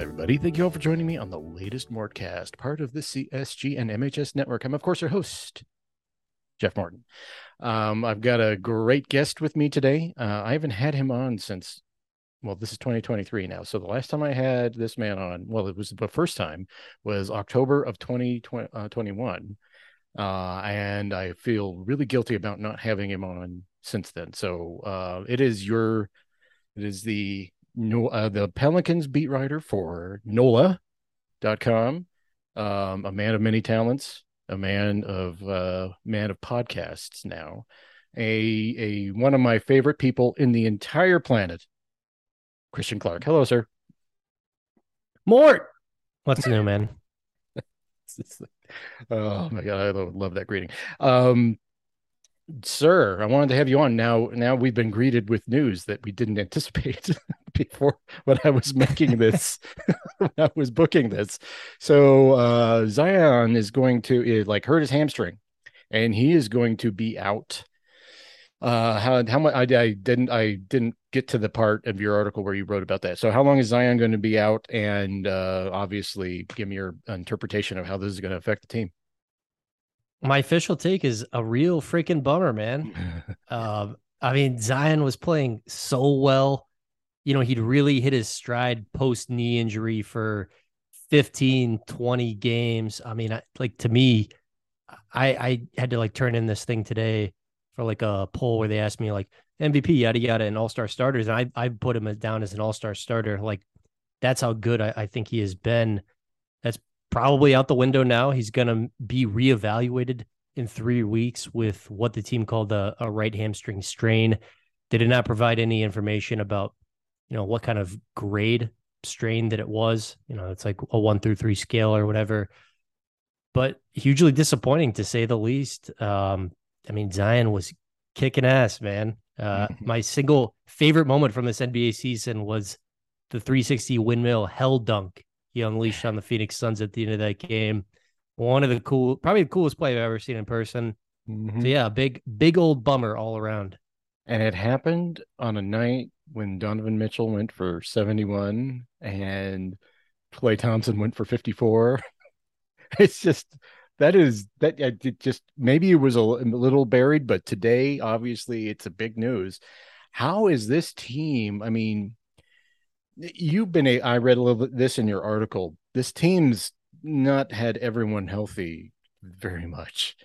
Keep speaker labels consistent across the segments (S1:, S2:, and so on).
S1: Everybody? Thank you all for joining me on the latest Mortcast, part of the CSG and MHS network. I'm, of course, your host, Jeff Morton. Um, I've got a great guest with me today. Uh, I haven't had him on since, well, this is 2023 now. So the last time I had this man on, well, it was the first time, was October of 2021. Uh, uh, and I feel really guilty about not having him on since then. So uh, it is your, it is the no, uh, the Pelicans beat writer for NOLA.com, um, a man of many talents, a man of uh, man of podcasts now, a a one of my favorite people in the entire planet, Christian Clark. Hello, sir. Mort.
S2: What's new, man?
S1: oh my god, I love that greeting. Um, sir, I wanted to have you on. Now, now we've been greeted with news that we didn't anticipate before when I was making this, when I was booking this. So uh, Zion is going to like hurt his hamstring, and he is going to be out. Uh, how how much I, I didn't I didn't get to the part of your article where you wrote about that. So how long is Zion going to be out? And uh, obviously, give me your interpretation of how this is going to affect the team.
S2: My official take is a real freaking bummer, man. uh, I mean, Zion was playing so well. You know, he'd really hit his stride post knee injury for 15, 20 games. I mean, I, like to me, I I had to like turn in this thing today for like a poll where they asked me like MVP yada yada and all star starters, and I I put him down as an all star starter. Like that's how good I, I think he has been. Probably out the window now. He's going to be reevaluated in three weeks with what the team called a, a right hamstring strain. They did not provide any information about, you know, what kind of grade strain that it was. You know, it's like a one through three scale or whatever. But hugely disappointing to say the least. Um, I mean, Zion was kicking ass, man. Uh, mm-hmm. My single favorite moment from this NBA season was the 360 windmill hell dunk he unleashed on the Phoenix Suns at the end of that game. One of the cool, probably the coolest play I've ever seen in person. Mm-hmm. So yeah, big, big old bummer all around.
S1: And it happened on a night when Donovan Mitchell went for 71 and Klay Thompson went for 54. it's just that is that it just maybe it was a, a little buried, but today obviously it's a big news. How is this team? I mean, you've been a i read a little bit this in your article. This team's not had everyone healthy very much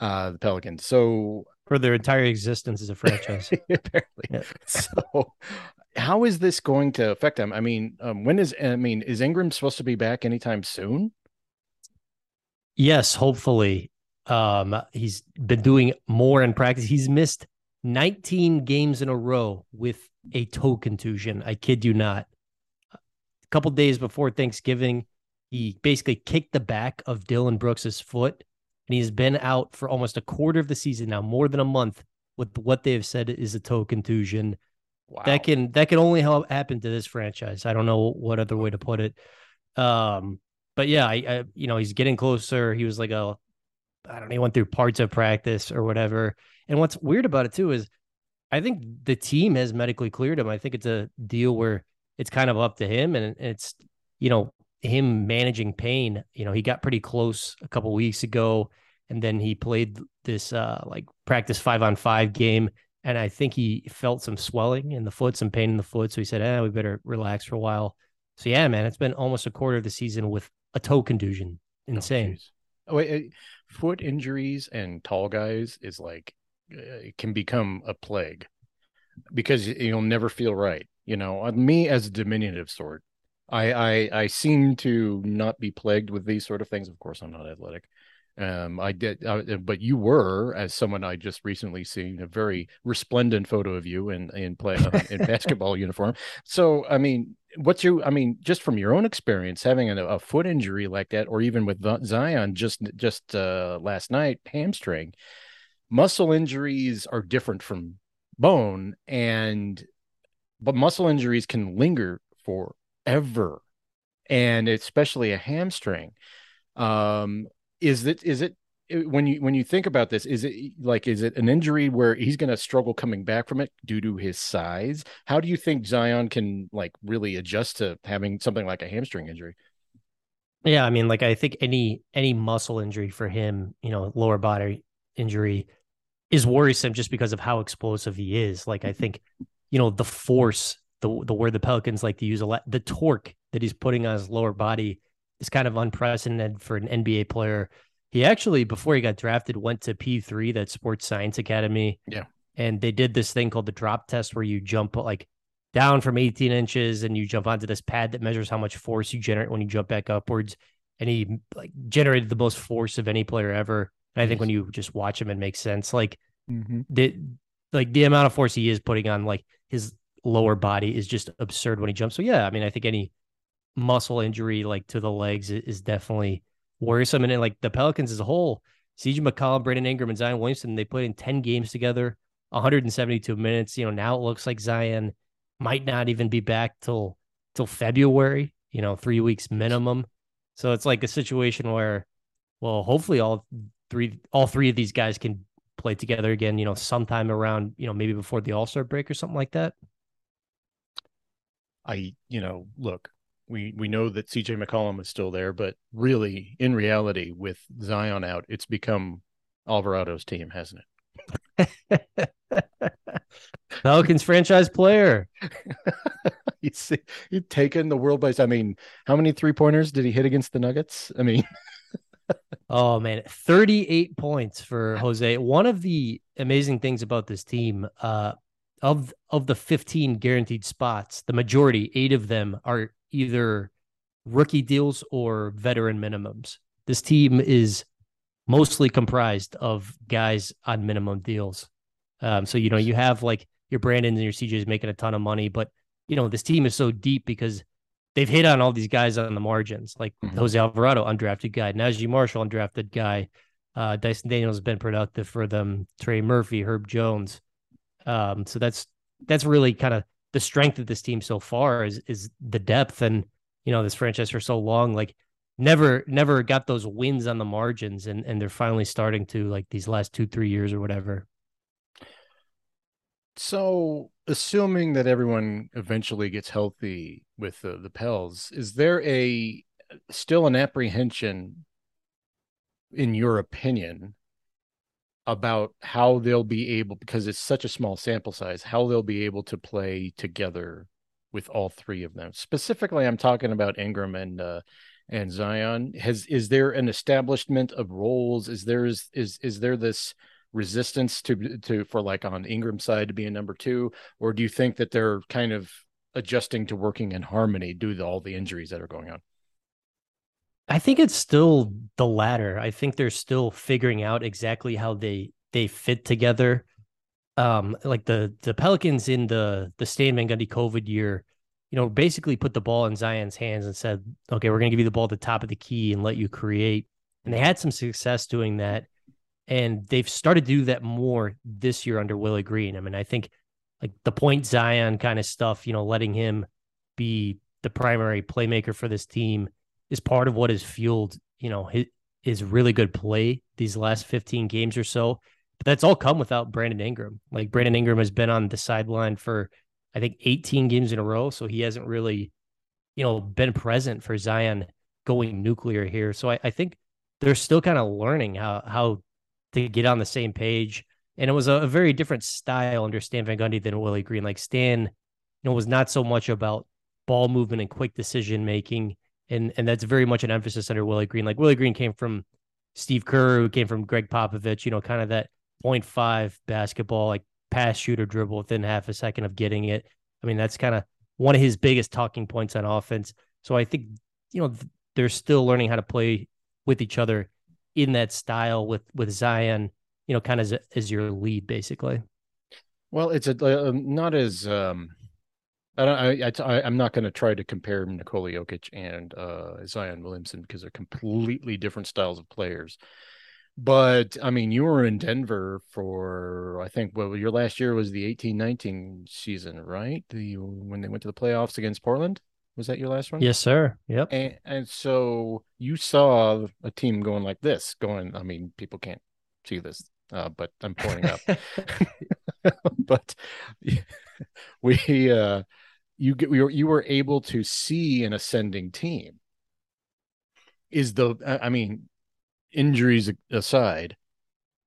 S1: uh the pelicans. So
S2: for their entire existence as a franchise. Apparently.
S1: Yeah. so how is this going to affect them? I mean um, when is i mean is ingram supposed to be back anytime soon?
S2: Yes hopefully. Um he's been doing more in practice. He's missed 19 games in a row with a toe contusion. I kid you not a couple days before Thanksgiving, he basically kicked the back of Dillon Brooks's foot, and he's been out for almost a quarter of the season now, more than a month, with what they have said is a toe contusion. Wow. That can that can only help happen to this franchise. I don't know what other way to put it. Um, but yeah, I, I you know he's getting closer. He was like a I don't know, he went through parts of practice or whatever. And what's weird about it too is I think the team has medically cleared him. I think it's a deal where it's kind of up to him and it's you know him managing pain you know he got pretty close a couple weeks ago and then he played this uh like practice 5 on 5 game and I think he felt some swelling in the foot some pain in the foot so he said eh we better relax for a while. So yeah man it's been almost a quarter of the season with a toe contusion. Oh, insane.
S1: oh, wait foot injuries and tall guys is like it can become a plague because you'll never feel right you know me as a diminutive sort I, I i seem to not be plagued with these sort of things. Of course i'm not athletic. Um i did uh, uh but you were as someone i just recently seen a very resplendent photo of you in in play uh, in basketball uniform. So i mean what's your i mean just from your own experience having a, a foot injury like that or even with zion just just uh last night hamstring muscle injuries are different from bone and but muscle injuries can linger forever and especially a hamstring um is it is it when you when you think about this, is it like is it an injury where he's going to struggle coming back from it due to his size? How do you think Zion can like really adjust to having something like a hamstring injury?
S2: Yeah, I mean, like I think any any muscle injury for him, you know, lower body injury is worrisome just because of how explosive he is. Like I think, you know, the force, the the word the Pelicans like to use a lot, the torque that he's putting on his lower body is kind of unprecedented for an NBA player. He actually, before he got drafted, went to P3, that Sports Science Academy.
S1: Yeah.
S2: And they did this thing called the drop test where you jump like down from 18 inches and you jump onto this pad that measures how much force you generate when you jump back upwards. And he like generated the most force of any player ever. And I think when you just watch him, it makes sense. Like
S1: mm-hmm.
S2: the like the amount of force he is putting on like his lower body is just absurd when he jumps. So yeah, I mean, I think any muscle injury like to the legs is definitely worrisome. And then, like the Pelicans as a whole, CJ McCollum, Brandon Ingram, and Zion Williamson, they played in 10 games together, 172 minutes. You know, now it looks like Zion might not even be back till till February, you know, three weeks minimum. So it's like a situation where, well, hopefully all three all three of these guys can play together again, you know, sometime around, you know, maybe before the all-star break or something like that.
S1: I, you know, look, we we know that CJ McCollum is still there, but really, in reality, with Zion out, it's become Alvarado's team, hasn't
S2: it? Pelicans franchise player.
S1: you see, he'd taken the world by. I mean, how many three pointers did he hit against the Nuggets? I mean,
S2: oh man, thirty-eight points for Jose. One of the amazing things about this team, uh, of of the fifteen guaranteed spots, the majority, eight of them are either rookie deals or veteran minimums. This team is mostly comprised of guys on minimum deals. Um, so you know you have like your Brandon and your CJs making a ton of money, but you know this team is so deep because they've hit on all these guys on the margins, like mm-hmm. Jose Alvarado, undrafted guy, Naji Marshall, undrafted guy. Uh, Dyson Daniels has been productive for them. Trey Murphy, Herb Jones. Um, so that's that's really kind of the strength of this team so far is is the depth and you know this franchise for so long like never never got those wins on the margins and and they're finally starting to like these last 2 3 years or whatever
S1: so assuming that everyone eventually gets healthy with the, the Pels is there a still an apprehension in your opinion about how they'll be able because it's such a small sample size how they'll be able to play together with all three of them? Specifically i'm talking about ingram and uh and zion. Has is there an establishment of roles? Is there is is, is there this resistance to to for like on ingram's side to be a number two or do you think that they're kind of adjusting to working in harmony due to all the injuries that are going on
S2: I think it's still the latter. I think they're still figuring out exactly how they they fit together. Um, like the the Pelicans in the the Stan Van Gundy COVID year, you know, basically put the ball in Zion's hands and said, "Okay, we're going to give you the ball at the top of the key and let you create." And they had some success doing that, and they've started to do that more this year under Willie Green. I mean, I think like the point Zion kind of stuff, you know, letting him be the primary playmaker for this team is part of what has fueled, you know, his, his really good play these last 15 games or so. But that's all come without Brandon Ingram. Like Brandon Ingram has been on the sideline for I think 18 games in a row, so he hasn't really, you know, been present for Zion going nuclear here. So I, I think they're still kind of learning how how to get on the same page. And it was a, a very different style under Stan Van Gundy than Willie Green. Like Stan, you know, was not so much about ball movement and quick decision making and and that's very much an emphasis under Willie Green. Like Willie Green came from Steve Kerr, who came from Gregg Popovich. You know, kind of that 0.5 basketball, like pass, shooter, dribble within half a second of getting it. I mean, that's kind of one of his biggest talking points on offense. So I think you know they're still learning how to play with each other in that style with with Zion. You know, kind of as, as your lead, basically.
S1: Well, it's a uh, not as um I don't. I, I am not going to try to compare Nikola Jokic and uh, Zion Williamson because they're completely different styles of players. But I mean, you were in Denver for I think well, your last year was the 18-19 season, right? The when they went to the playoffs against Portland. Was that your last one?
S2: Yes, sir. Yep.
S1: And and so you saw a team going like this, going. I mean, people can't see this, uh, but I'm pointing up. but we, uh, you get we were, you were able to see an ascending team. Is the I mean, injuries aside,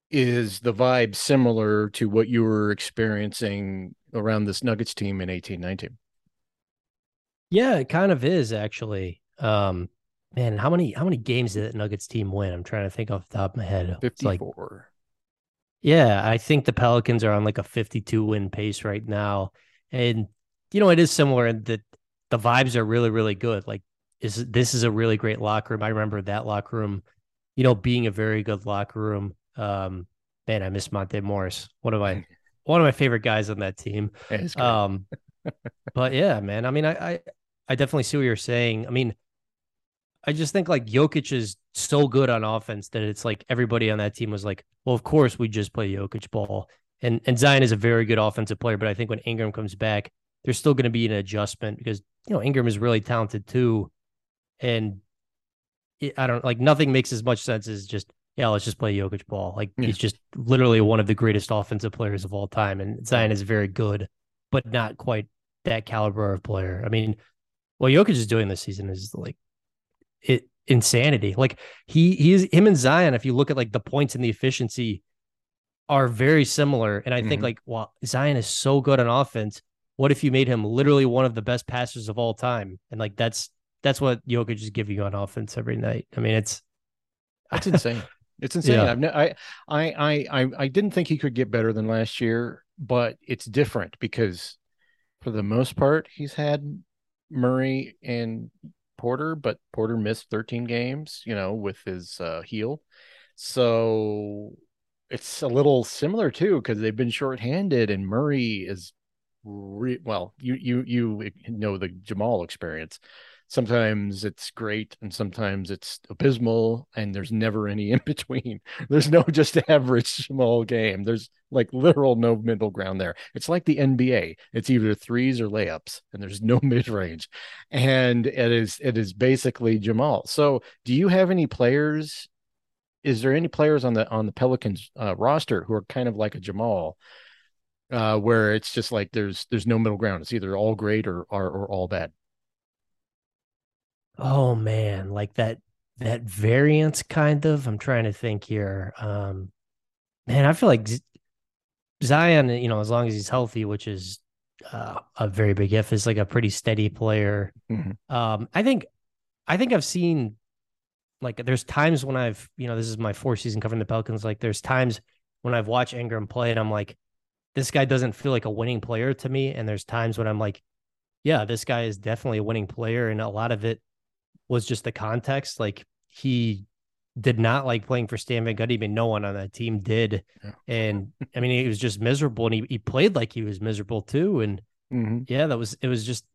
S1: is the vibe similar to what you were experiencing around this Nuggets team in eighteen nineteen?
S2: Yeah, it kind of is actually. Um, man, how many how many games did that Nuggets team win? I'm trying to think off the top of my head.
S1: Fifty four.
S2: Like, yeah, I think the Pelicans are on like a 52 win pace right now, and you know it is similar in that the vibes are really really good. Like, is this is a really great locker room. I remember that locker room, you know, being a very good locker room. Um, man, I miss Monte Morris. One of my one of my favorite guys on that team. Um, but yeah, man. I mean, I, I I definitely see what you're saying. I mean, I just think like Jokic is so good on offense that it's like everybody on that team was like, well, of course we just play Jokic ball. And and Zion is a very good offensive player, but I think when Ingram comes back, there's still going to be an adjustment because you know Ingram is really talented too, and it, I don't like nothing makes as much sense as just yeah, let's just play Jokic ball. Like yeah. he's just literally one of the greatest offensive players of all time, and Zion is very good, but not quite that caliber of player. I mean, what Jokic is doing this season is like it insanity. Like he he is him and Zion. If you look at like the points and the efficiency, are very similar. And I mm-hmm. think like, well, Zion is so good on offense. What if you made him literally one of the best passers of all time? And like that's that's what Jokic is giving you on offense every night. I mean, it's
S1: that's insane. It's insane. Yeah. No, I, I, I, I didn't think he could get better than last year, but it's different because for the most part, he's had Murray and Porter, but Porter missed 13 games, you know, with his uh, heel. So it's a little similar too because they've been shorthanded, and Murray is re- well. You you you know the Jamal experience sometimes it's great and sometimes it's abysmal and there's never any in between. There's no just average small game. There's like literal no middle ground there. It's like the nba it's either threes or layups and there's no mid-range. And it is it is basically jamal. So do you have any players? Is there any players on the on the pelicans uh, roster who are kind of like a jamal uh, where it's just like there's there's no middle ground? It's either all great or or, or all bad
S2: oh man, like that that variance kind of. I'm trying to think here. Um, man, I feel like Zion, you know, as long as he's healthy, which is uh, a very big if, is like a pretty steady player. Mm-hmm. Um, I think, I think I've seen like there's times when I've, you know, this is my fourth season covering the Pelicans. Like there's times when I've watched Ingram play and I'm like, this guy doesn't feel like a winning player to me. And there's times when I'm like, yeah, this guy is definitely a winning player. And a lot of it was just the context. Like he did not like playing for Stan Van Gundy, but no one on that team did. Yeah. And I mean, he was just miserable and he, he played like he was miserable too. And mm-hmm. yeah, that was, it was just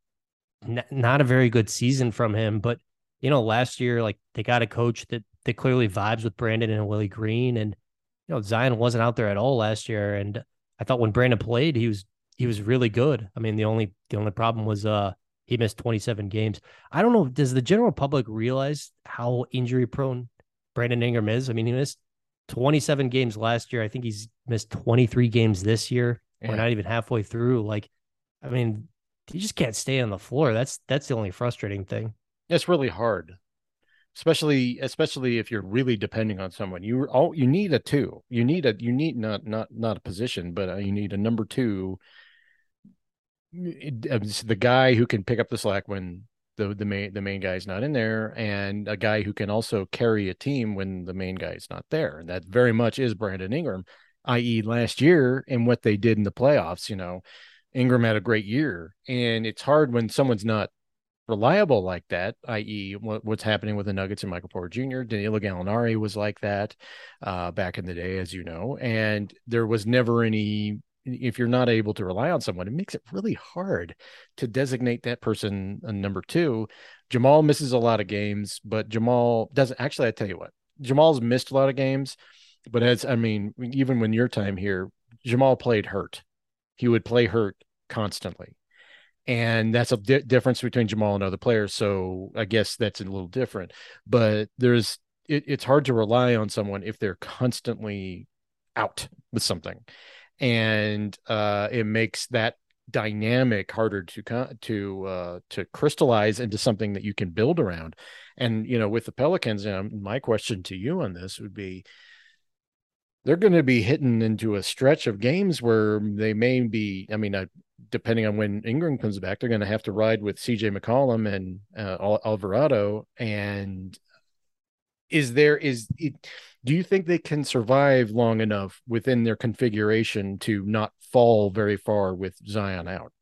S2: n- not a very good season from him. But, you know, last year, like they got a coach that, that clearly vibes with Brandon and Willie Green. And, you know, Zion wasn't out there at all last year. And I thought when Brandon played, he was, he was really good. I mean, the only, the only problem was, uh, he missed 27 games. I don't know. Does the general public realize how injury prone Brandon Ingram is? I mean, he missed 27 games last year. I think he's missed 23 games this year. Yeah. We're not even halfway through. Like, I mean, you just can't stay on the floor. That's that's the only frustrating thing.
S1: It's really hard, especially especially if you're really depending on someone. You all you need a two. You need a you need not not not a position, but uh, you need a number two the guy who can pick up the slack when the the main the main guy's not in there, and a guy who can also carry a team when the main guy is not there. And that very much is Brandon Ingram, i.e., last year and what they did in the playoffs. You know, Ingram had a great year, and it's hard when someone's not reliable like that, i.e., what, what's happening with the Nuggets and Michael Porter Jr. Danilo Gallinari was like that uh, back in the day, as you know, and there was never any if you're not able to rely on someone, it makes it really hard to designate that person a number two. Jamal misses a lot of games, but Jamal doesn't actually. I tell you what, Jamal's missed a lot of games, but as I mean, even when your time here, Jamal played hurt. He would play hurt constantly. and that's a di- difference between Jamal and other players. So I guess that's a little different. But there's it, it's hard to rely on someone if they're constantly out with something, and uh, it makes that dynamic harder to to uh, to crystallize into something that you can build around. And you know, with the Pelicans, um, my question to you on this would be they're going to be hitting into a stretch of games where they may be. I mean, depending on when Ingram comes back, they're going to have to ride with CJ McCollum and uh, Alvarado. And is there is it, do you think they can survive long enough within their configuration to not fall very far with Zion out?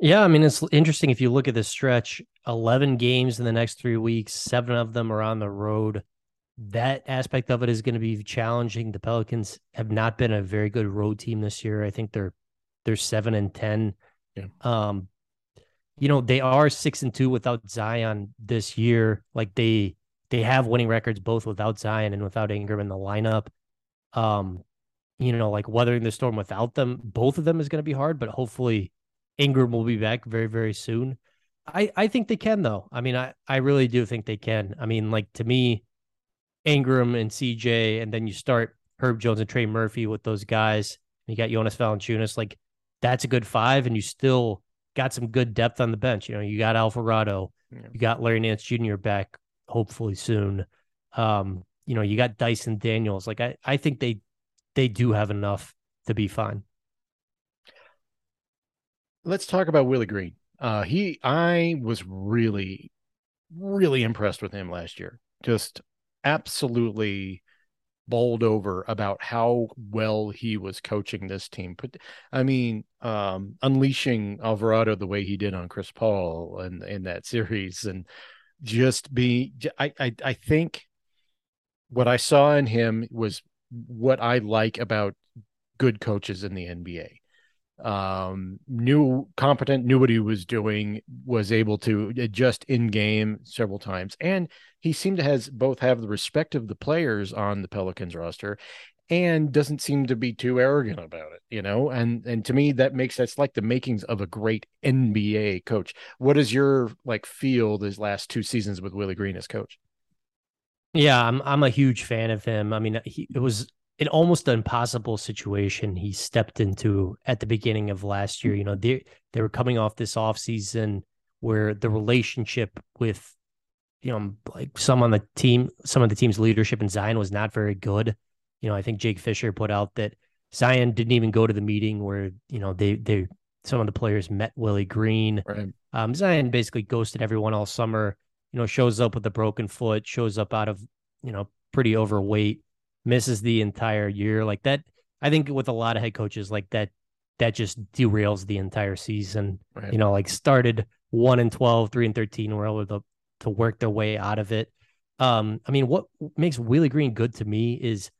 S2: Yeah, I mean it's interesting if you look at the stretch, 11 games in the next 3 weeks, 7 of them are on the road that aspect of it is going to be challenging. The Pelicans have not been a very good road team this year. I think they're they're seven and ten. Yeah. Um, you know, they are six and two without Zion this year. Like they they have winning records both without Zion and without Ingram in the lineup. Um, you know, like weathering the storm without them, both of them is going to be hard, but hopefully Ingram will be back very, very soon. I, I think they can though. I mean, I, I really do think they can. I mean, like to me, Ingram and CJ, and then you start Herb Jones and Trey Murphy with those guys. You got Jonas Valanciunas. Like that's a good five, and you still got some good depth on the bench. You know, you got Alvarado, yeah. you got Larry Nance Jr. back hopefully soon. Um, you know, you got Dyson Daniels. Like I, I think they they do have enough to be fine.
S1: Let's talk about Willie Green. Uh, he, I was really, really impressed with him last year. Just absolutely bowled over about how well he was coaching this team. But I mean, um, unleashing Alvarado the way he did on Chris Paul and in that series, and just be, I, I, I think what I saw in him was what I like about good coaches in the NBA um knew competent knew what he was doing was able to adjust in game several times. And he seemed to has both have the respect of the players on the pelicans roster and doesn't seem to be too arrogant about it you know and and to me that makes that's like the makings of a great nba coach what is your like feel these last two seasons with willie green as coach
S2: yeah i'm i'm a huge fan of him i mean he, it was an almost impossible situation he stepped into at the beginning of last year. You know, they they were coming off this off season where the relationship with you know like some on the team, some of the team's leadership in Zion was not very good. You know, I think Jake Fisher put out that Zion didn't even go to the meeting where you know they they some of the players met Willie Green. Right. Um, Zion basically ghosted everyone all summer. You know, shows up with a broken foot, shows up out of you know pretty overweight misses the entire year like that. I think with a lot of head coaches like that, that just derails the entire season. Right. You know, like started one and 12, three and 13, were able to, to work their way out of it. Um, I mean, what makes Willie Green good to me is,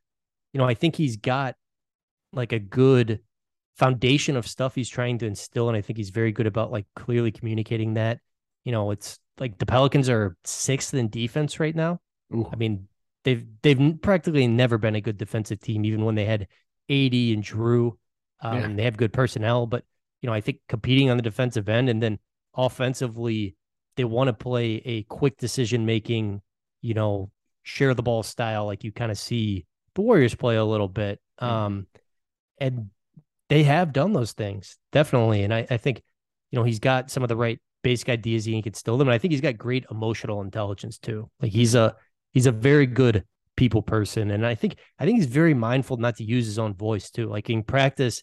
S2: you know, I think he's got like a good foundation of stuff he's trying to instill. And I think he's very good about like clearly communicating that. You know, it's like the Pelicans are sixth in defense right now. Ooh. I mean, They've they've practically never been a good defensive team, even when they had AD and Jrue. Um, yeah. They have good personnel, but you know I think competing on the defensive end and then offensively, they want to play a quick decision making, you know, share the ball style like you kind of see the Warriors play a little bit. Mm-hmm. Um, and they have done those things definitely, and I, I think you know he's got some of the right basic ideas he can instill them, and I think he's got great emotional intelligence too. Like he's a he's a very good people person, and I think I think he's very mindful not to use his own voice too. Like in practice,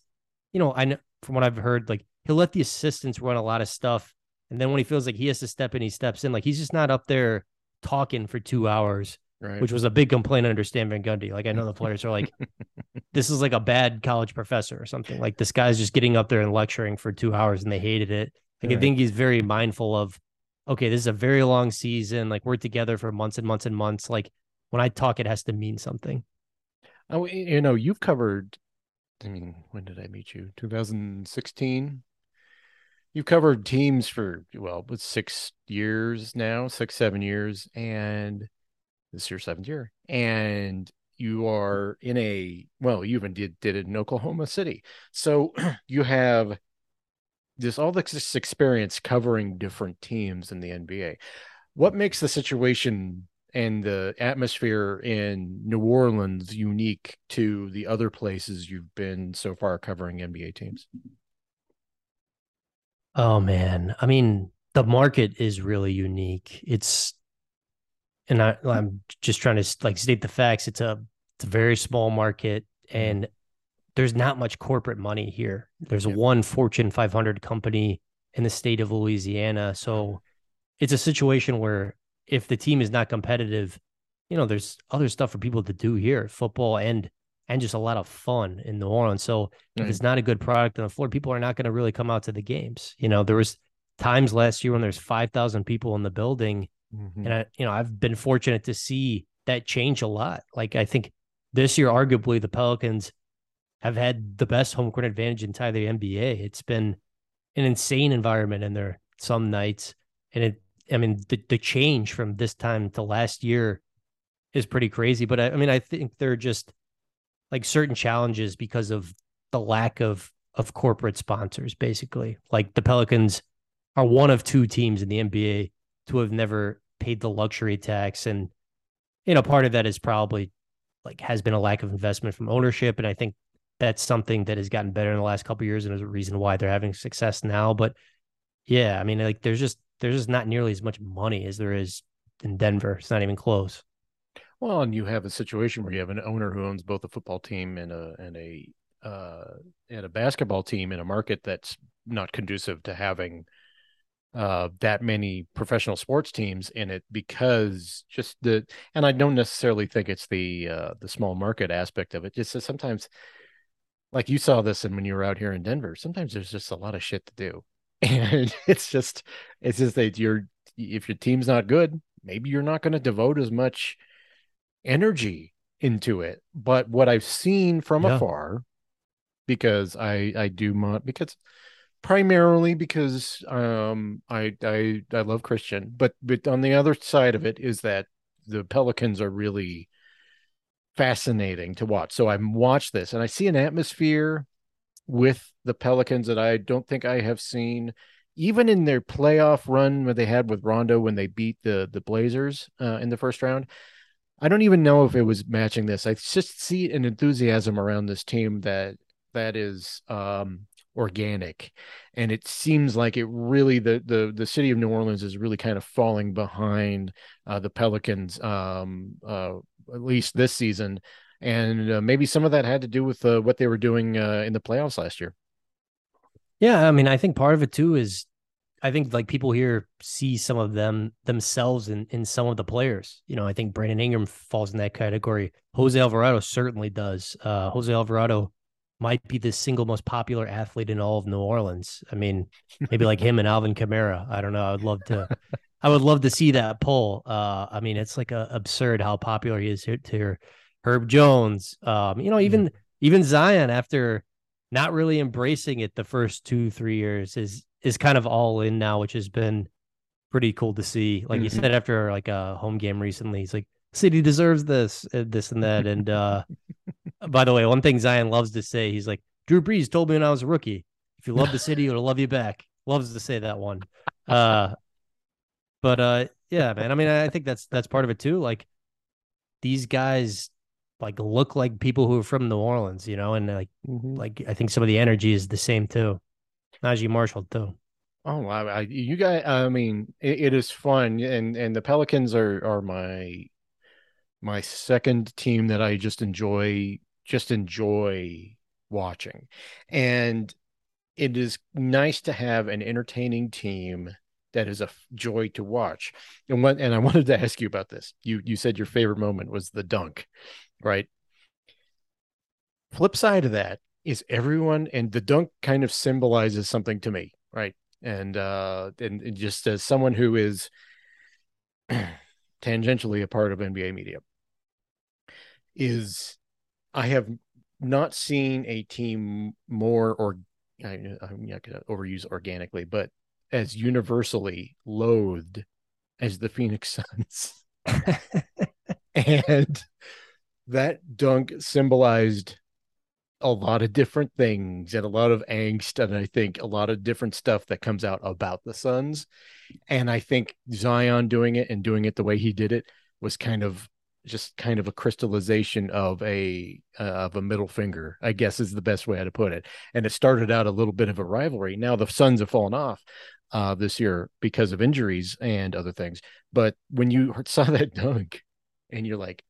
S2: you know, I know from what I've heard, like he'll let the assistants run a lot of stuff, and then when he feels like he has to step in, he steps in. Like he's just not up there talking for two hours. Right. Which was a big complaint under Stan Van Gundy. Like I know the players are like, this is like a bad college professor or something. Like this guy's just getting up there and lecturing for two hours, and they hated it. Like right. I think he's very mindful of okay, this is a very long season. Like we're together for months and months and months. Like when I talk, it has to mean something.
S1: Oh, you know, you've covered. I mean, when did I meet you? 2016. You've covered teams for well, six years now, six seven years, and this is your seventh year, and you are in a well, you even did did it in Oklahoma City, so you have this all this experience covering different teams in the NBA. What makes the situation and the atmosphere in New Orleans unique to the other places you've been so far covering NBA teams?
S2: Oh man, I mean, the market is really unique. It's and I, I'm just trying to like state the facts. It's a it's a very small market, mm-hmm. and there's not much corporate money here. There's one Fortune 500 company in the state of Louisiana, so it's a situation where if the team is not competitive, you know, there's other stuff for people to do here, football and and just a lot of fun in New Orleans. So right. if it's not a good product on the floor, people are not going to really come out to the games. You know, there was times last year when there's 5,000 people in the building. Mm-hmm. And I, you know, I've been fortunate to see that change a lot. Like I think this year, arguably the Pelicans have had the best home court advantage inside the NBA. It's been an insane environment in there some nights. And it, I mean, the, the change from this time to last year is pretty crazy. But I, I mean, I think they're just like certain challenges because of the lack of of corporate sponsors basically like the pelicans are one of two teams in the nba to have never paid the luxury tax. And you know part of that is probably like has been a lack of investment from ownership. And i think that's something that has gotten better in the last couple years and is a reason why they're having success now. But yeah i mean like there's just there's just not nearly as much money as there is in denver. It's not even close.
S1: Well, and you have a situation where you have an owner who owns both a football team and a and a uh, and a basketball team in a market that's not conducive to having uh, that many professional sports teams in it because just the and I don't necessarily think it's the uh, the small market aspect of it. Just sometimes, like you saw this, and when you were out here in Denver, sometimes there's just a lot of shit to do, and it's just it's just that you're if your team's not good, maybe you're not going to devote as much energy into it. But what I've seen from yeah. afar, because I I do my because primarily because um I I I love Christian, but but on the other side of it is that the Pelicans are really fascinating to watch. So I've watched this and I see an atmosphere with the Pelicans that I don't think I have seen even in their playoff run that they had with Rondo when they beat the the Blazers uh, in the first round. I don't even know if it was matching this. I just see an enthusiasm around this team that that is um, organic, and it seems like it really the the the city of New Orleans is really kind of falling behind uh, the Pelicans, um, uh, at least this season, and uh, maybe some of that had to do with uh, what they were doing uh, in the playoffs last year.
S2: Yeah, I mean, I think part of it too is I think like people here see some of them themselves in in some of the players. You know, I think Brandon Ingram falls in that category. Jose Alvarado certainly does. Uh, Jose Alvarado might be the single most popular athlete in all of New Orleans. I mean, maybe like him and Alvin Kamara. I don't know. I would love to. I would love to see that poll. Uh, I mean, it's like a, absurd how popular he is here. To Herb Jones. Um, you know, even mm. even Zion after not really embracing it the first two three years is is kind of all in now, which has been pretty cool to see. Like mm-hmm. you said after like a home game recently, he's like, "City deserves this, uh, this and that." And uh by the way, one thing Zion loves to say, he's like, "Drew Brees told me when I was a rookie, if you love the city, it'll love you back." Loves to say that one. Uh, but uh, yeah, man. I mean, I think that's that's part of it too. Like these guys like look like people who are from New Orleans, you know, and like mm-hmm. like I think some of the energy is the same too. Naji Marshall too.
S1: Oh, I, I, you guys. I mean, it, it is fun, and and the Pelicans are are my my second team that I just enjoy just enjoy watching, and it is nice to have an entertaining team that is a joy to watch. And what and I wanted to ask you about this. You you said your favorite moment was the dunk, right? Flip side of that, is everyone and the dunk kind of symbolizes something to me right and uh and, and just as someone who is tangentially a part of nba media is i have not seen a team more or I, i'm not going to overuse organically but as universally loathed as the phoenix suns and that dunk symbolized a lot of different things and a lot of angst and I think a lot of different stuff that comes out about the Suns. And I think Zion doing it and doing it the way he did it was kind of just kind of a crystallization of a uh, of a middle finger, I guess is the best way to put it. And it started out a little bit of a rivalry. Now the Suns have fallen off uh, this year because of injuries and other things. But when you saw that dunk, and you're like,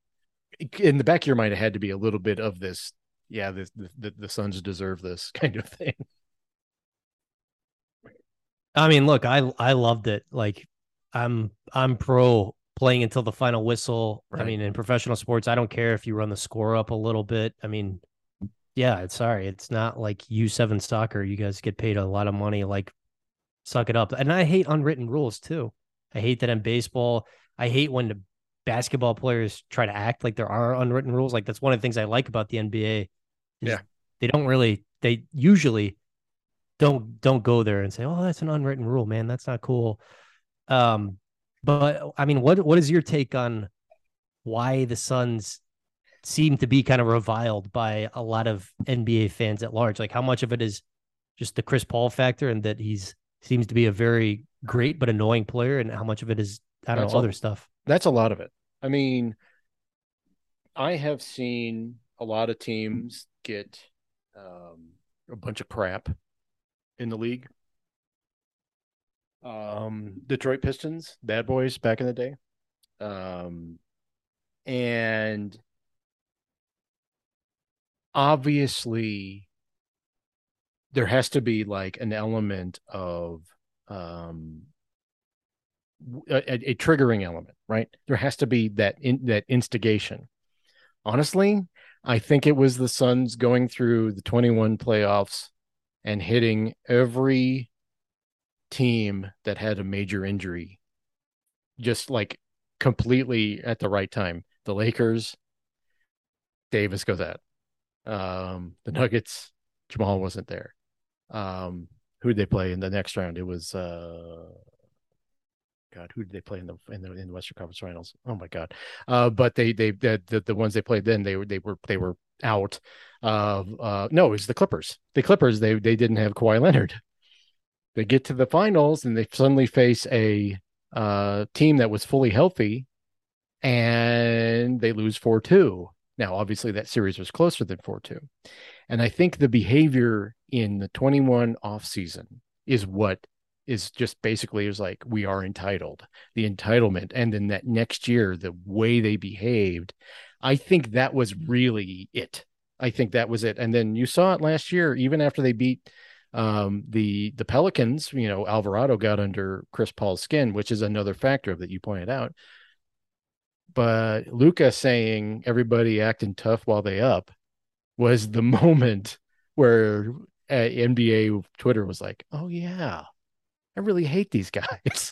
S1: in the back of your mind, it had to be a little bit of this yeah, the, the the Suns deserve this kind of thing.
S2: I mean, look, I I loved it. Like, I'm I'm pro playing until the final whistle. Right. I mean, in professional sports, I don't care if you run the score up a little bit. I mean, yeah, it's sorry, it's not like U seven soccer. You guys get paid a lot of money. Like, suck it up. And I hate unwritten rules too. I hate that in baseball. I hate when the basketball players try to act like there are unwritten rules. Like that's one of the things I like about the NBA
S1: yeah.
S2: They don't really they usually don't don't go there and say, "Oh, that's an unwritten rule, man. That's not cool." Um but I mean, what what is your take on why the Suns seem to be kind of reviled by a lot of NBA fans at large? Like how much of it is just the Chris Paul factor and that he's seems to be a very great but annoying player and how much of it is I don't that's know, a, other stuff.
S1: That's a lot of it. I mean, I have seen a lot of teams get um, a bunch of crap in the league. Um, Detroit Pistons, bad boys back in the day. Um, and obviously there has to be like an element of um a, a, triggering element right there has to be that in that instigation honestly I think it was the Suns going through the 21 playoffs and hitting every team that had a major injury just like completely at the right time. The Lakers, Davis goes out. Um, the Nuggets, Jamal wasn't there. Um, who did they play in the next round? It was uh God, who did they play in the in the in the Western Conference Finals? Oh my God! Uh, but they they the, the the ones they played then they were they were they were out. Uh, uh, no, it was the Clippers. The Clippers they they didn't have Kawhi Leonard. They get to the finals and they suddenly face a uh, team that was fully healthy, and they lose four two. Now, obviously, that series was closer than four two, and I think the behavior in the twenty one off season is what is just basically is like we are entitled the entitlement. And then that next year the way they behaved i think that was really it. I think that was it. And then you saw it last year even after they beat um, the the pelicans you know alvarado got under chris paul's skin which is another factor that you pointed out but Luka saying everybody acting tough while they up was the moment where uh, nba twitter was like oh yeah I really hate these guys.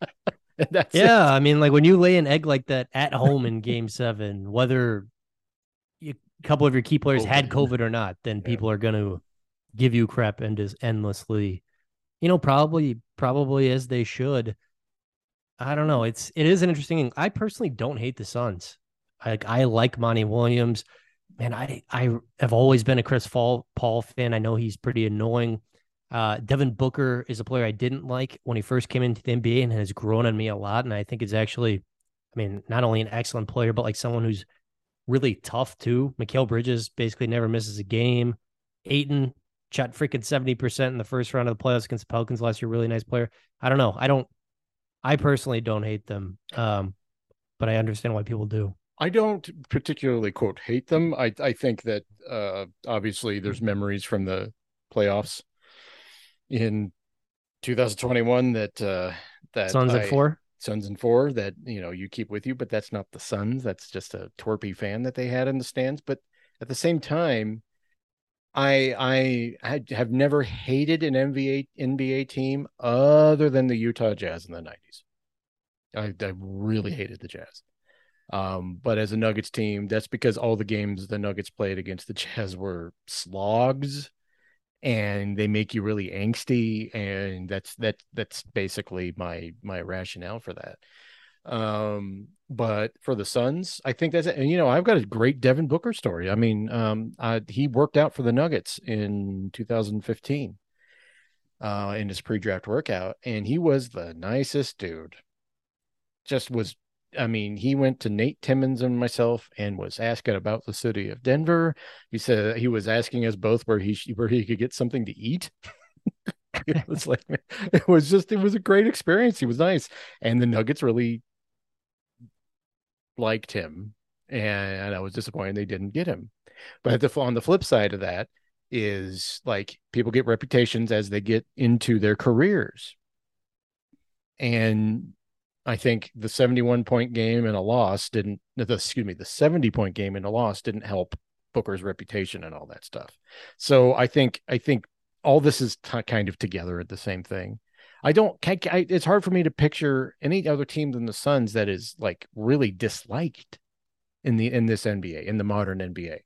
S2: yeah, it. I mean, like when you lay an egg like that at home in Game Seven, whether a couple of your key players COVID. had COVID or not, then yeah. people are going to give you crap and just endlessly. You know, probably, probably as they should. I don't know. It's it is an interesting. I personally don't hate the Suns. Like I like Monty Williams. Man, I I have always been a Chris Paul Paul fan. I know he's pretty annoying. Uh, Devin Booker is a player I didn't like when he first came into the NBA and has grown on me a lot. And I think is actually, I mean, not only an excellent player, but like someone who's really tough too. Mikal Bridges basically never misses a game. Ayton shot freaking 70% in the first round of the playoffs against the Pelicans last year. Really nice player. I don't know. I don't, I personally don't hate them. Um, but I understand why people do.
S1: I don't particularly quote hate them. I I think that uh, obviously there's memories from the playoffs in 2021 that uh that
S2: Suns at four.
S1: Suns and four that you know you keep with you, but that's not the Suns. That's just a torpy fan that they had in the stands. But at the same time, I I, have never hated an NBA NBA team other than the Utah Jazz in the nineties. I, I really hated the Jazz. Um, but as a Nuggets team, that's because all the games the Nuggets played against the Jazz were slogs and they make you really angsty and that's that that's basically my my rationale for that Um, but for the Suns, I think that's it. And you know, I've got a great Devin Booker story. I mean, um, uh, he worked out for the Nuggets in 2015 uh, in his pre-draft workout, and he was the nicest dude. Just was. I mean, he went to Nate Timmons and myself and was asking about the city of Denver. He said he was asking us both where he where he could get something to eat. it was like it was just it was a great experience. He was nice, and the Nuggets really liked him, and I was disappointed they didn't get him. But the, on the flip side of that is like people get reputations as they get into their careers, and I think the 71 point game and a loss didn't. The, excuse me, the 70 point game and a loss didn't help Booker's reputation and all that stuff. So I think I think all this is t- kind of together at the same thing. I don't. I, it's hard for me to picture any other team than the Suns that is like really disliked in the in this NBA in the modern NBA.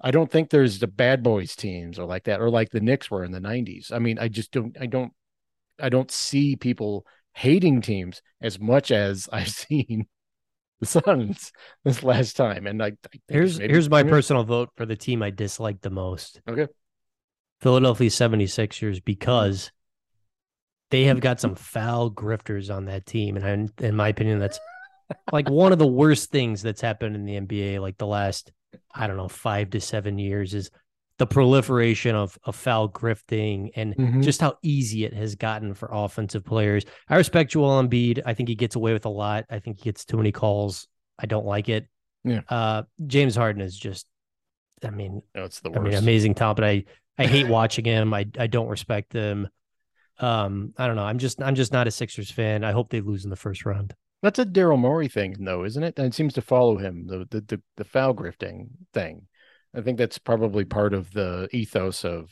S1: I don't think there's the bad boys teams or like that or like the Knicks were in the 90s. I mean, I just don't I don't I don't see people hating teams as much as I've seen the Suns this last time. And I, I
S2: here's here's my personal vote for the team I dislike the most.
S1: Okay.
S2: Philadelphia 76ers because they have got some foul grifters on that team. And I, in my opinion, that's like one of the worst things that's happened in the NBA, like the last, I don't know, five to seven years is the proliferation of, of foul grifting and mm-hmm. just how easy it has gotten for offensive players. I respect Joel Embiid. I think he gets away with a lot. I think he gets too many calls. I don't like it.
S1: Yeah.
S2: Uh, James Harden is just, I mean,
S1: no, it's the worst.
S2: I mean, amazing talent, but I, I hate watching him. I, I don't respect him. Um, I don't know. I'm just I'm just not a Sixers fan. I hope they lose in the first round.
S1: That's a Daryl Morey thing, though, isn't it? And it seems to follow him the, the the the foul grifting thing. I think that's probably part of the ethos of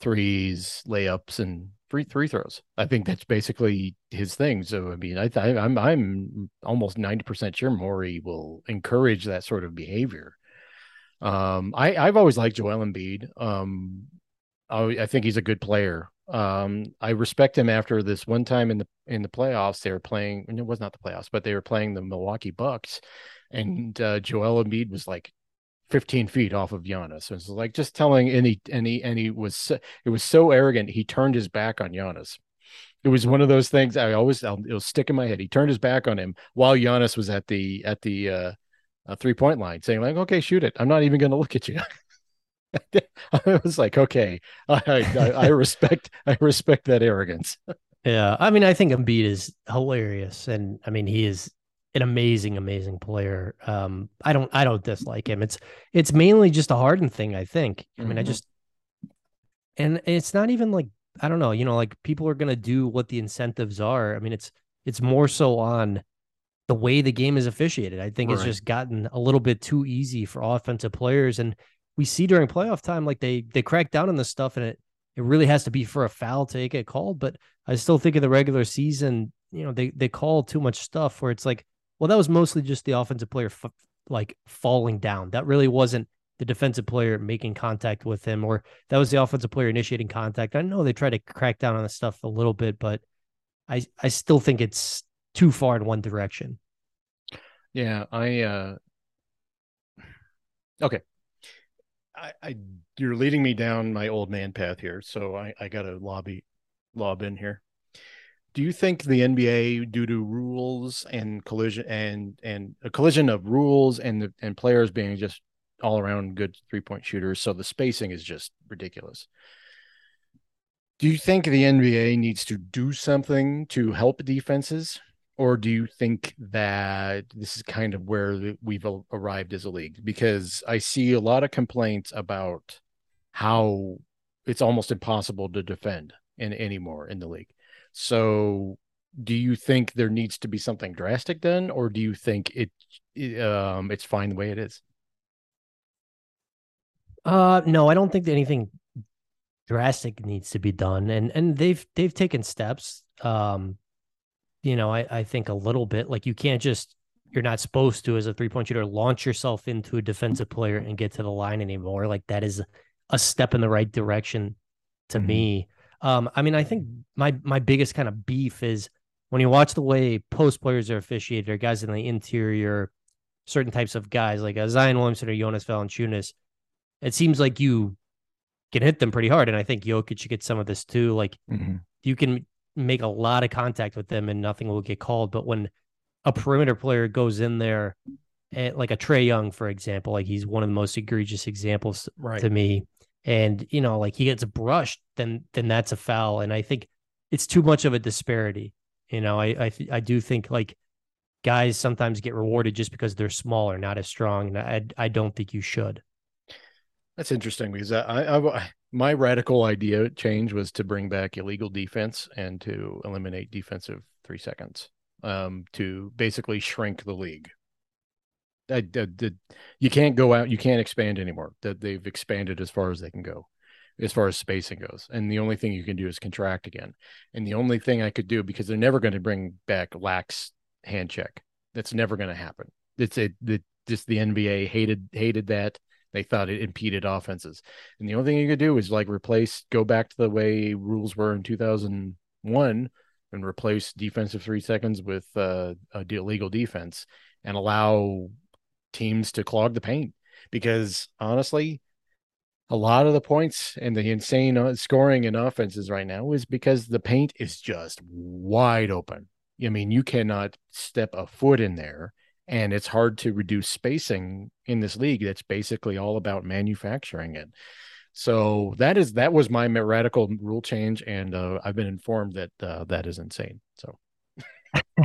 S1: threes, layups, and free three throws. I think that's basically his thing. So I mean, I th- I'm I'm almost ninety percent sure Morey will encourage that sort of behavior. Um, I I've always liked Joel Embiid. Um, I, I think he's a good player. Um, I respect him after this one time in the in the playoffs. They were playing, and it was not the playoffs, but they were playing the Milwaukee Bucks, and uh, Joel Embiid was like 15 feet off of Giannis. So it's like just telling any any and he was it was so arrogant. He turned his back on Giannis. It was one of those things I always I'll, it'll stick in my head. He turned his back on him while Giannis was at the at the uh, uh three point line, saying like, "Okay, shoot it. I'm not even going to look at you." I was like, okay, I, I, I respect I respect that arrogance.
S2: yeah, I mean, I think Embiid is hilarious, and I mean, he is an amazing, amazing player. Um, I don't I don't dislike him. It's it's mainly just a Harden thing. I think. I mean, mm-hmm. I just and it's not even like I don't know. You know, like people are gonna do what the incentives are. I mean, it's it's more so on the way the game is officiated. I think right. it's just gotten a little bit too easy for offensive players and we see during playoff time, like they they crack down on this stuff, and it it really has to be for a foul to get called. But I still think in the regular season, you know, they they call too much stuff where it's like, well, that was mostly just the offensive player f- like falling down. That really wasn't the defensive player making contact with him, or that was the offensive player initiating contact. I know they try to crack down on the stuff a little bit, but I I still think it's too far in one direction.
S1: Yeah, I uh okay. I, I, you're leading me down my old man path here, so I, I got to lobby lob in here. Do you think the NBA, due to rules and collision and and a collision of rules and and players being just all around good three point shooters, so the spacing is just ridiculous? Do you think the NBA needs to do something to help defenses? Or do you think that this is kind of where we've arrived as a league? Because i see a lot of complaints about how it's almost impossible to defend in anymore in the league. So do you think there needs to be something drastic then or do you think it, um it's fine the way it is?
S2: Uh no i don't think anything drastic needs to be done. And and they've they've taken steps um you know, I, I think a little bit like you can't just you're not supposed to as a three point shooter launch yourself into a defensive player and get to the line anymore. Like that is a step in the right direction to mm-hmm. me. Um, I mean, I think my my biggest kind of beef is when you watch the way post players are officiated, or guys in the interior, certain types of guys like a Zion Williamson or Jonas Valanciunas, it seems like you can hit them pretty hard. And I think Jokic should get some of this too. Like mm-hmm. you can make a lot of contact with them and nothing will get called. But when a perimeter player goes in there, and like a Trae Young, for example, like he's one of the most egregious examples right. to me. And you know, like he gets brushed, then then that's a foul. And I think it's too much of a disparity. You know, I I I do think like guys sometimes get rewarded just because they're smaller, not as strong, and I I don't think you should.
S1: That's interesting because I, I, my radical idea change was to bring back illegal defense and to eliminate defensive three seconds, um, to basically shrink the league. I, I, you can't go out, you can't expand anymore. That they've expanded as far as they can go, as far as spacing goes. And the only thing you can do is contract again. And the only thing I could do because they're never going to bring back lax hand check. That's never going to happen. It's a the just the NBA hated hated that they thought it impeded offenses. And the only thing you could do is like replace, go back to the way rules were in 2001 and replace defensive three seconds with uh, a illegal defense and allow teams to clog the paint. Because honestly, a lot of the points and the insane uh, scoring in offenses right now is because the paint is just wide open. I mean, you cannot step a foot in there and it's hard to reduce spacing in this league that's basically all about manufacturing it. So that is that was my radical rule change and uh, i've been informed that uh, that is insane so.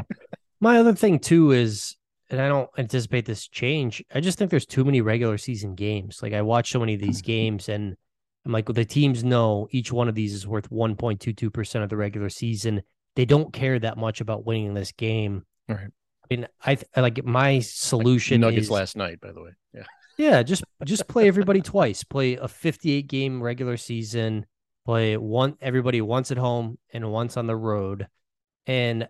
S2: My other thing too is and i don't anticipate this change i just think there's too many regular season games. Like i watch so many of these games and i'm like well, the teams know each one of these is worth 1.22% of the regular season. They don't care that much about winning this game.
S1: Right
S2: I mean, I, I like my solution.
S1: Nuggets
S2: is,
S1: last night, by the way. Yeah.
S2: Yeah, just just play everybody twice. Play a 58 game regular season. Play one everybody once at home and once on the road, and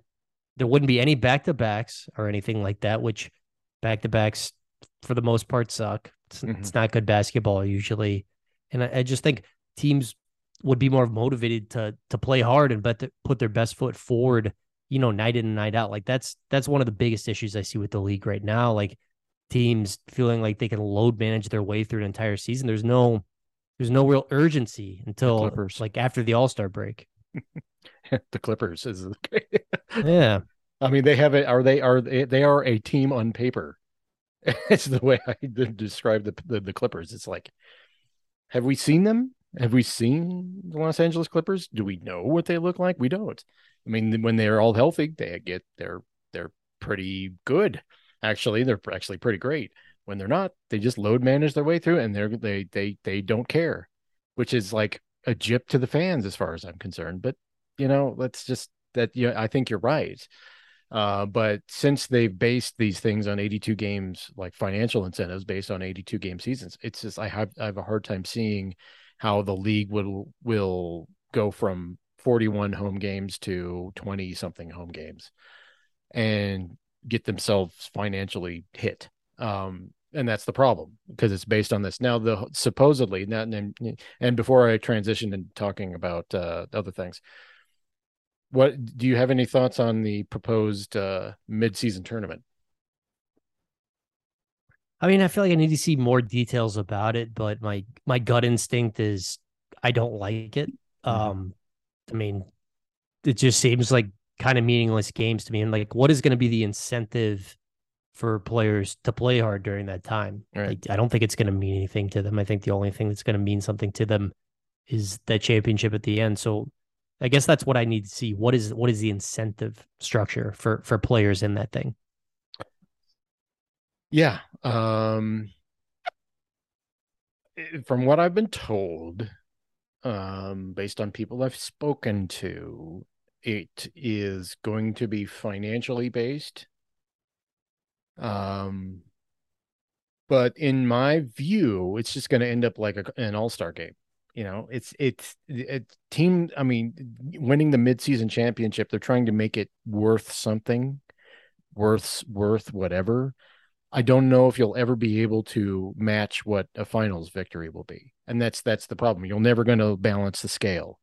S2: there wouldn't be any back to backs or anything like that. Which back to backs for the most part suck. It's, mm-hmm. it's not good basketball usually, and I, I, just think teams would be more motivated to to play hard and bet to put their best foot forward you know, night in and night out. Like that's that's one of the biggest issues I see with the league right now. Like teams feeling like they can load manage their way through an entire season. There's no there's no real urgency until like after the All Star break.
S1: the Clippers is
S2: yeah.
S1: I mean, they have it. Are they are they, they are a team on paper? it's the way I describe the, the the Clippers. It's like, have we seen them? Have we seen the Los Angeles Clippers? Do we know what they look like? We don't. I mean, when they're all healthy, they get they're they're pretty good. Actually, they're actually pretty great. When they're not, they just load manage their way through, and they're they they they don't care, which is like a jip to the fans as far as I'm concerned. But you know, let's just that. Yeah, I think you're right. Uh, but since they've based these things on 82 games, like financial incentives based on 82 game seasons, it's just I have I have a hard time seeing how the league will will go from 41 home games to 20 something home games and get themselves financially hit. Um, and that's the problem because it's based on this. Now, the supposedly, not, and, and before I transition and talking about uh, other things, what do you have any thoughts on the proposed uh, mid-season tournament?
S2: I mean, I feel like I need to see more details about it, but my my gut instinct is I don't like it. Mm-hmm. Um, I mean, it just seems like kind of meaningless games to me. And like, what is going to be the incentive for players to play hard during that time? Right. Like, I don't think it's going to mean anything to them. I think the only thing that's going to mean something to them is that championship at the end. So I guess that's what I need to see. What is what is the incentive structure for for players in that thing?
S1: Yeah. Um from what I've been told, um, based on people I've spoken to, it is going to be financially based. Um, but in my view, it's just going to end up like a, an all star game. You know, it's it's a team. I mean, winning the midseason championship, they're trying to make it worth something, worth worth whatever. I don't know if you'll ever be able to match what a finals victory will be. And that's that's the problem. You're never going to balance the scale.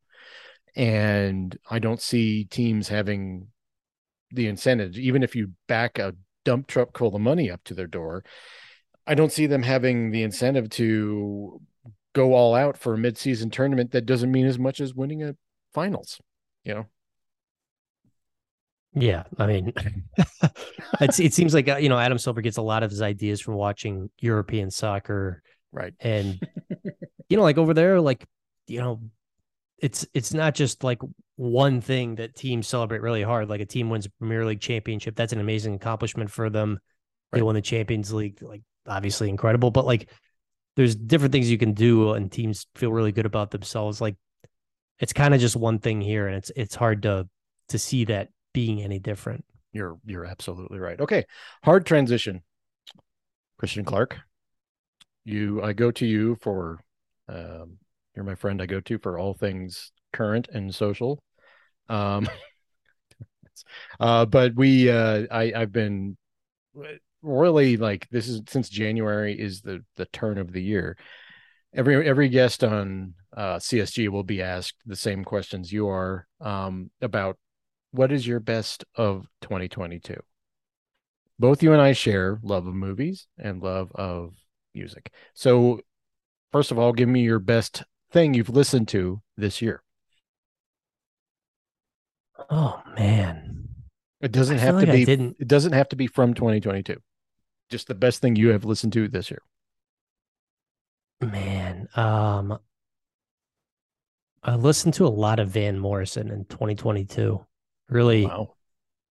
S1: And I don't see teams having the incentive even if you back a dump truck full of money up to their door. I don't see them having the incentive to go all out for a midseason tournament that doesn't mean as much as winning a finals, you know.
S2: Yeah, I mean, it seems like uh, you know Adam Silver gets a lot of his ideas from watching European soccer,
S1: right?
S2: And you know, like over there, like you know, it's it's not just like one thing that teams celebrate really hard. Like a team wins a Premier League championship, that's an amazing accomplishment for them. Right. They won the Champions League, like obviously incredible. But like, there's different things you can do, and teams feel really good about themselves. Like, it's kind of just one thing here, and it's it's hard to to see that being any different.
S1: You're you're absolutely right. Okay, hard transition. Christian Clark, you I go to you for um, you're my friend I go to for all things current and social. Um, uh, but we uh, I I've been really like this is since January is the the turn of the year. Every every guest on uh, CSG will be asked the same questions you are um, about what is your best of 2022? Both you and I share love of movies and love of music. So, first of all, give me your best thing you've listened to this year.
S2: Oh man.
S1: It doesn't have to like be it doesn't have to be from 2022. Just the best thing you have listened to this year.
S2: Man, um I listened to a lot of Van Morrison in 2022 really wow.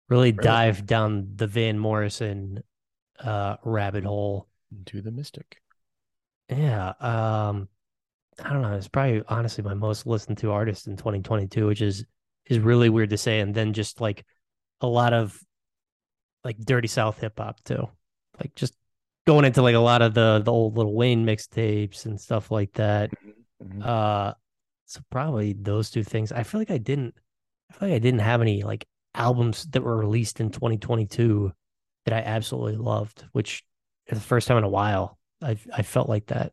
S2: really, really dive down the Van Morrison uh rabbit hole
S1: into the mystic.
S2: Yeah. Um I don't know. It's probably honestly my most listened to artist in 2022, which is is really weird to say. And then just like a lot of like dirty South hip hop too. Like just going into like a lot of the the old Lil Wayne mixtapes and stuff like that. Mm-hmm. Uh so probably those two things. I feel like I didn't I feel like I didn't have any like albums that were released in 2022 that I absolutely loved, which the first time in a while I I felt like that.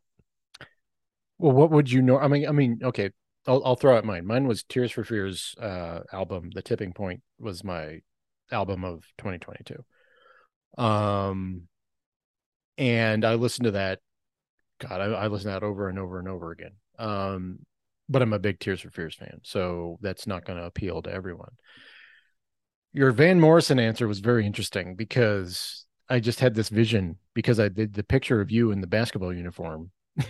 S1: Well, what would you know? I mean, I mean, okay, I'll I'll throw out mine. Mine was Tears for Fears uh, album. The Tipping Point was my album of 2022. Um, and I listened to that. God, I, I listened to that over and over and over again. Um, but I'm a big Tears for Fears fan, so that's not going to appeal to everyone. Your Van Morrison answer was very interesting because I just had this vision because I did the picture of you in the basketball uniform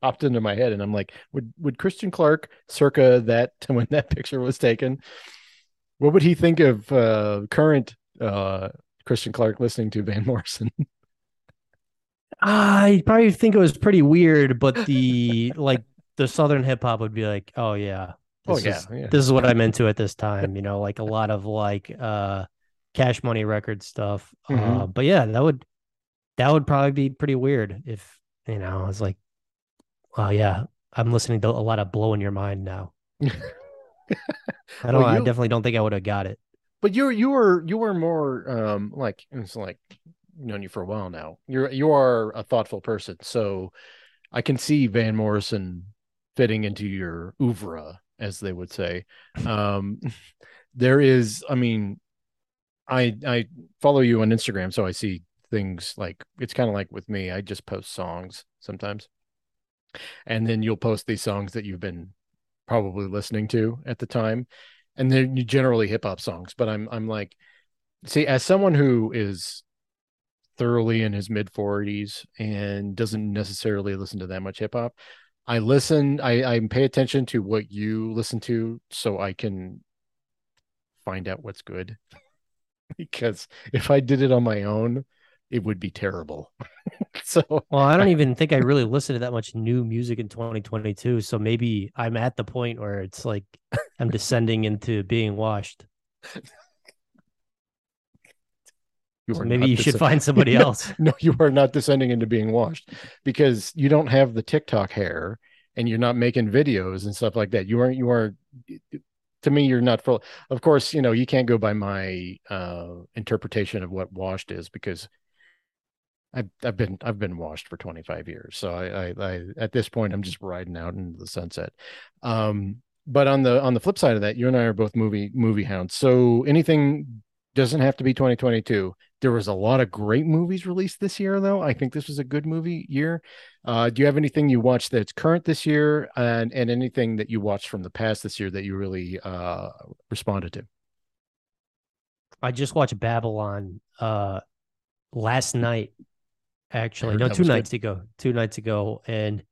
S1: popped into my head, and I'm like, would would Christian Clark, circa that when that picture was taken, what would he think of uh, current uh, Christian Clark listening to Van Morrison?
S2: I probably think it was pretty weird, but the like the southern hip hop would be like, oh yeah,
S1: this oh yeah,
S2: is,
S1: yeah,
S2: this is what I'm into at this time. You know, like a lot of like uh cash money record stuff. Mm-hmm. Uh, but yeah, that would that would probably be pretty weird if you know I was like, well, yeah, I'm listening to a lot of blowing your mind now. I don't. Well, you, I definitely don't think I would have got it.
S1: But you're you were you were more um like it's like known you for a while now. You're you are a thoughtful person, so I can see Van Morrison fitting into your oeuvre, as they would say. Um, there is, I mean, I I follow you on Instagram, so I see things like it's kind of like with me. I just post songs sometimes, and then you'll post these songs that you've been probably listening to at the time, and they're generally hip hop songs. But I'm I'm like, see, as someone who is thoroughly in his mid 40s and doesn't necessarily listen to that much hip hop, I listen, I, I pay attention to what you listen to so I can find out what's good. because if I did it on my own, it would be terrible. so
S2: well, I don't even think I really listened to that much new music in 2022. So maybe I'm at the point where it's like I'm descending into being washed. You so maybe you should find somebody else.
S1: No, you are not descending into being washed because you don't have the TikTok hair and you're not making videos and stuff like that. You aren't, you are, to me, you're not full. Of course, you know, you can't go by my uh, interpretation of what washed is because I've, I've been, I've been washed for 25 years. So I, I, I at this point, I'm just riding out into the sunset. Um, but on the, on the flip side of that, you and I are both movie, movie hounds. So anything Doesn't have to be 2022. There was a lot of great movies released this year, though. I think this was a good movie year. Uh, do you have anything you watched that's current this year, and and anything that you watched from the past this year that you really uh, responded to?
S2: I just watched Babylon uh, last night. Actually, no, two
S1: was good.
S2: nights ago. Two nights ago, and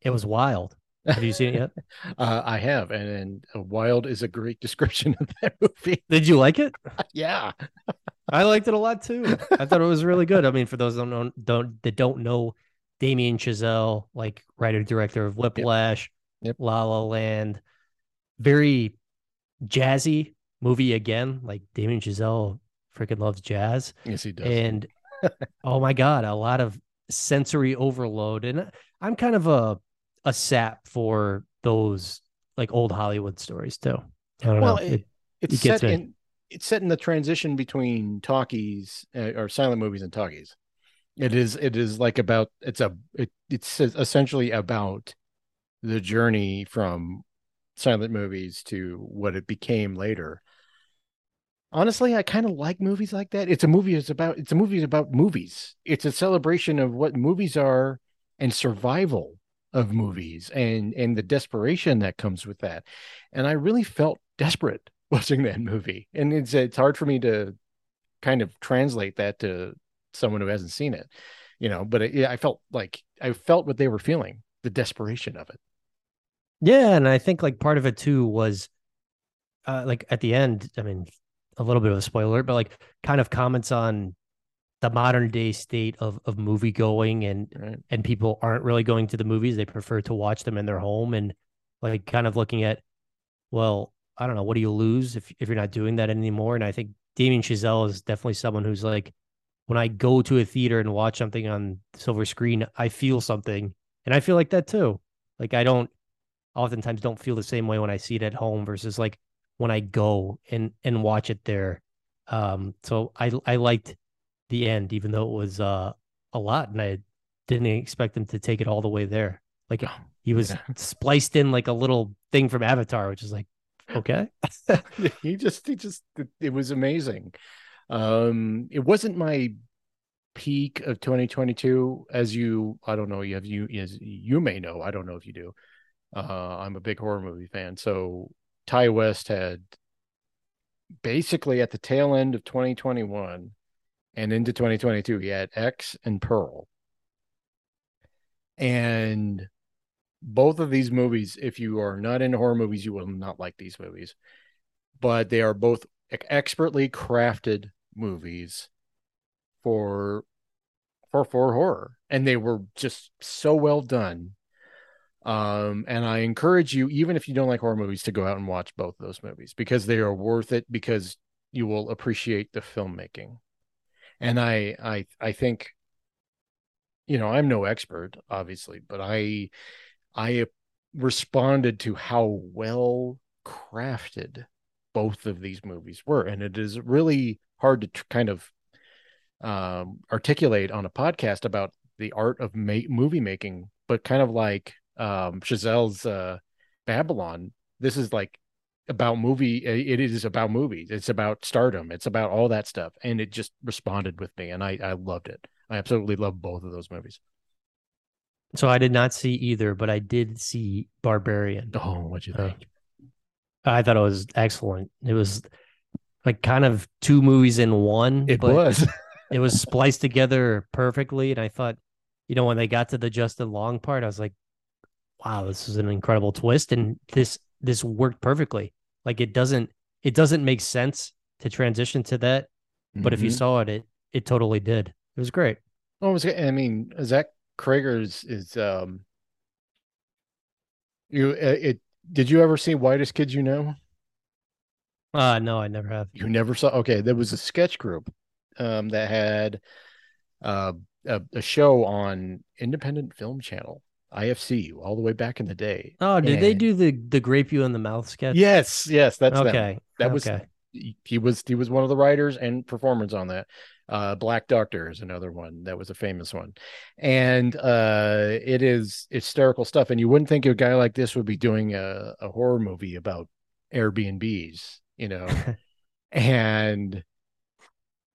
S2: it was wild. Have you seen it yet?
S1: Uh, I have, and, and uh, Wild is a great description of that movie.
S2: Did you like it?
S1: yeah,
S2: I liked it a lot too. I thought it was really good. I mean, for those that don't know, don't that don't know, Damien Chazelle, like writer director of Whiplash,
S1: Yep.
S2: La La Land, very jazzy movie again. Like Damien Chazelle freaking loves jazz,
S1: yes, he does.
S2: and oh my god, a lot of sensory overload. And I'm kind of a a sap for those like old Hollywood stories too. I don't
S1: well,
S2: know.
S1: it,
S2: It-
S1: it's
S2: it
S1: set
S2: me.
S1: in it's set in the transition between talkies uh, or silent movies and talkies. It is it is like about it's a it, it's essentially about the journey from silent movies to what it became later. Honestly, I kind of like movies like that. It's a movie it's about it's a movie about movies. It's a celebration of what movies are and survival of movies and and the desperation that comes with that. And I really felt desperate watching that movie. And it's it's hard for me to kind of translate that to someone who hasn't seen it, you know, but it, yeah, I felt like I felt what they were feeling, the desperation of it.
S2: Yeah, and I think like part of it too was uh like at the end, I mean, a little bit of a spoiler, but like kind of comments on the modern day state of of movie going and
S1: Right.
S2: and people aren't really going to the movies. They prefer to watch them in their home and like kind of looking at, well, I don't know, what do you lose if if you're not doing that anymore? And I think Damien Chazelle is definitely someone who's like, when I go to a theater and watch something on silver screen, I feel something. And I feel like that too. Like I don't oftentimes don't feel the same way when I see it at home versus like when I go and and watch it there. Um, so I I liked the end, even though it was uh a lot, and I didn't expect him to take it all the way there. Like
S1: Oh,
S2: he was
S1: yeah.
S2: spliced in like a little thing from Avatar, which is like okay.
S1: he just he just it, was amazing. Um it wasn't my peak of 2022 as you I don't know you have you as you may know I don't know if you do. Uh I'm a big horror movie fan. So Ti West had basically at the tail end of 2021 and into 2022 he had X and Pearl. And both of these movies if you are not into horror movies you will not like these movies. But they are both expertly crafted movies for for for horror and they were just so well done um and i encourage you even if you don't like horror movies to go out and watch both of those movies because they are worth it because you will appreciate the filmmaking and i i i think you know i'm no expert obviously but i i responded to how well crafted both of these movies were and it is really hard to tr- kind of um, articulate on a podcast about the art of ma- movie making, but kind of like um, Chazelle's uh, Babylon. This is like about movie. It is about movies. It's about stardom. It's about all that stuff, and it just responded with me, and I I loved it. I absolutely love both of those movies.
S2: So I did not see either, but I did see Barbarian.
S1: Oh, what'd you
S2: Uh,
S1: think?
S2: I thought it was excellent. It was like kind of two movies in one.
S1: it
S2: but
S1: was.
S2: it was spliced together perfectly. And I thought, you know, when they got to the Justin Long part, I was like, wow, this is an incredible twist. And this this worked perfectly. Like it doesn't it doesn't make sense to transition to that. But if you
S1: Mhm.
S2: saw it, it it totally did. It was great.
S1: Oh, it was, I mean, Zach Cregger's is um. You uh, it did you ever see Whitest Kids You Know?
S2: Uh no, I never have.
S1: You never saw? Okay, there was a sketch group um, that had uh, a, a show on Independent Film Channel, IFC, all the way back in the day.
S2: Oh, did they do the the grape you in the mouth sketch?
S1: Yes, yes, that's them.
S2: okay.
S1: That was
S2: okay.
S1: he was he was one of the writers and performers on that. Uh, Black Doctor is another one that was a famous one, and uh, it is hysterical stuff. And you wouldn't think a guy like this would be doing a, a horror movie about Airbnbs, you know. and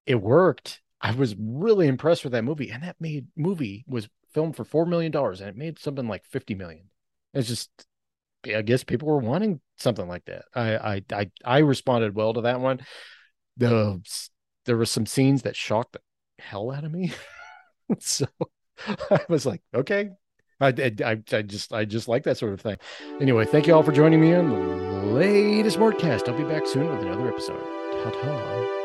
S1: it worked. I was really impressed with that movie, and that made movie was filmed for four million dollars, and it made something like fifty million. It's just, I guess people were wanting something like that. I I I, I responded well to that one. The there were some scenes that shocked the hell out of me, so I was like, okay, I, I, I just I just like that sort of thing. Anyway, thank you all for joining me on the latest Mordcast. I'll be back soon with another episode. Ta ta.